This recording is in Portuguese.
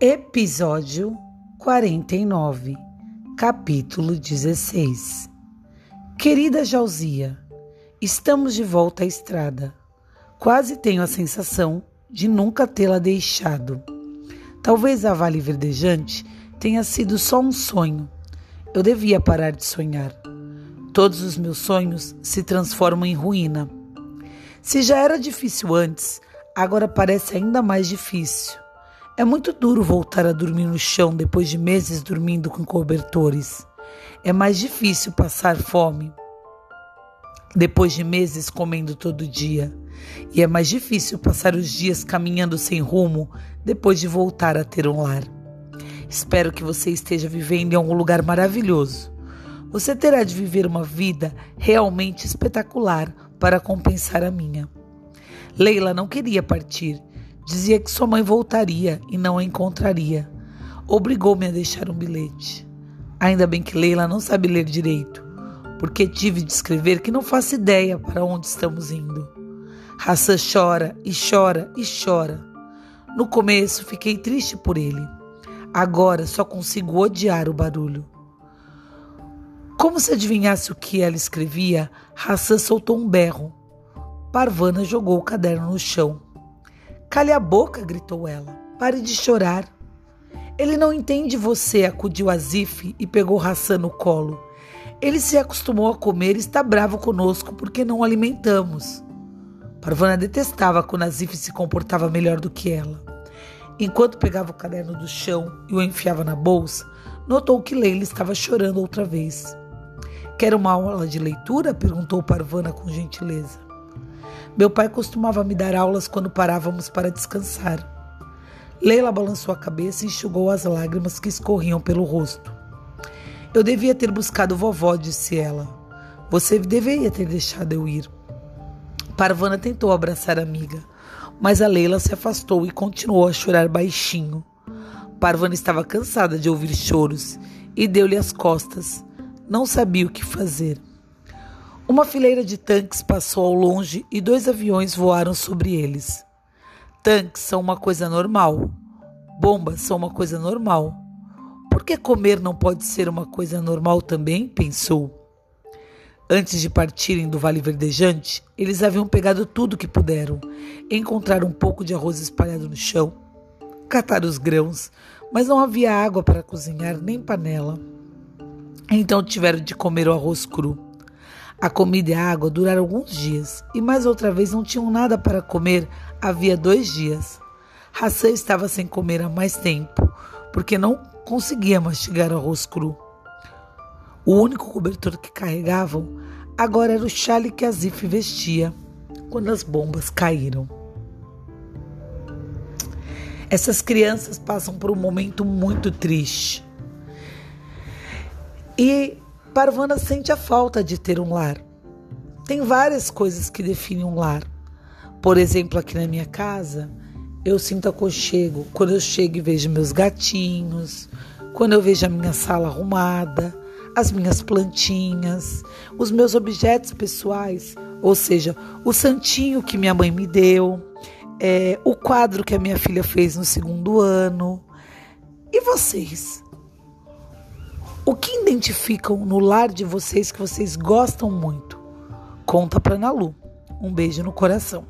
Episódio 49, capítulo 16. Querida Jauzia, estamos de volta à estrada. Quase tenho a sensação de nunca tê-la deixado. Talvez a Vale Verdejante tenha sido só um sonho. Eu devia parar de sonhar. Todos os meus sonhos se transformam em ruína. Se já era difícil antes, agora parece ainda mais difícil. É muito duro voltar a dormir no chão depois de meses dormindo com cobertores. É mais difícil passar fome depois de meses comendo todo dia. E é mais difícil passar os dias caminhando sem rumo depois de voltar a ter um lar. Espero que você esteja vivendo em algum lugar maravilhoso. Você terá de viver uma vida realmente espetacular para compensar a minha. Leila não queria partir Dizia que sua mãe voltaria e não a encontraria. Obrigou-me a deixar um bilhete. Ainda bem que Leila não sabe ler direito, porque tive de escrever que não faço ideia para onde estamos indo. Hassan chora e chora e chora. No começo fiquei triste por ele. Agora só consigo odiar o barulho. Como se adivinhasse o que ela escrevia, Hassan soltou um berro. Parvana jogou o caderno no chão. Cale a boca, gritou ela. Pare de chorar. Ele não entende você, acudiu Azif e pegou Hassan no colo. Ele se acostumou a comer e está bravo conosco porque não o alimentamos. Parvana detestava quando Azif se comportava melhor do que ela. Enquanto pegava o caderno do chão e o enfiava na bolsa, notou que Leila estava chorando outra vez. Quer uma aula de leitura? perguntou Parvana com gentileza. Meu pai costumava me dar aulas quando parávamos para descansar. Leila balançou a cabeça e enxugou as lágrimas que escorriam pelo rosto. Eu devia ter buscado vovó, disse ela. Você deveria ter deixado eu ir. Parvana tentou abraçar a amiga, mas a Leila se afastou e continuou a chorar baixinho. Parvana estava cansada de ouvir choros e deu-lhe as costas. Não sabia o que fazer. Uma fileira de tanques passou ao longe e dois aviões voaram sobre eles. Tanques são uma coisa normal. Bombas são uma coisa normal. Por que comer não pode ser uma coisa normal também? pensou. Antes de partirem do Vale Verdejante, eles haviam pegado tudo que puderam. Encontraram um pouco de arroz espalhado no chão, cataram os grãos, mas não havia água para cozinhar nem panela. Então tiveram de comer o arroz cru. A comida e a água duraram alguns dias e mais outra vez não tinham nada para comer havia dois dias. Hassan estava sem comer há mais tempo porque não conseguia mastigar arroz cru. O único cobertor que carregavam agora era o chale que Azif vestia quando as bombas caíram. Essas crianças passam por um momento muito triste. E Parvana sente a falta de ter um lar. Tem várias coisas que definem um lar. Por exemplo, aqui na minha casa, eu sinto aconchego quando eu chego e vejo meus gatinhos, quando eu vejo a minha sala arrumada, as minhas plantinhas, os meus objetos pessoais, ou seja, o santinho que minha mãe me deu, é, o quadro que a minha filha fez no segundo ano. E vocês? O que identificam no lar de vocês que vocês gostam muito? Conta pra Nalu. Um beijo no coração.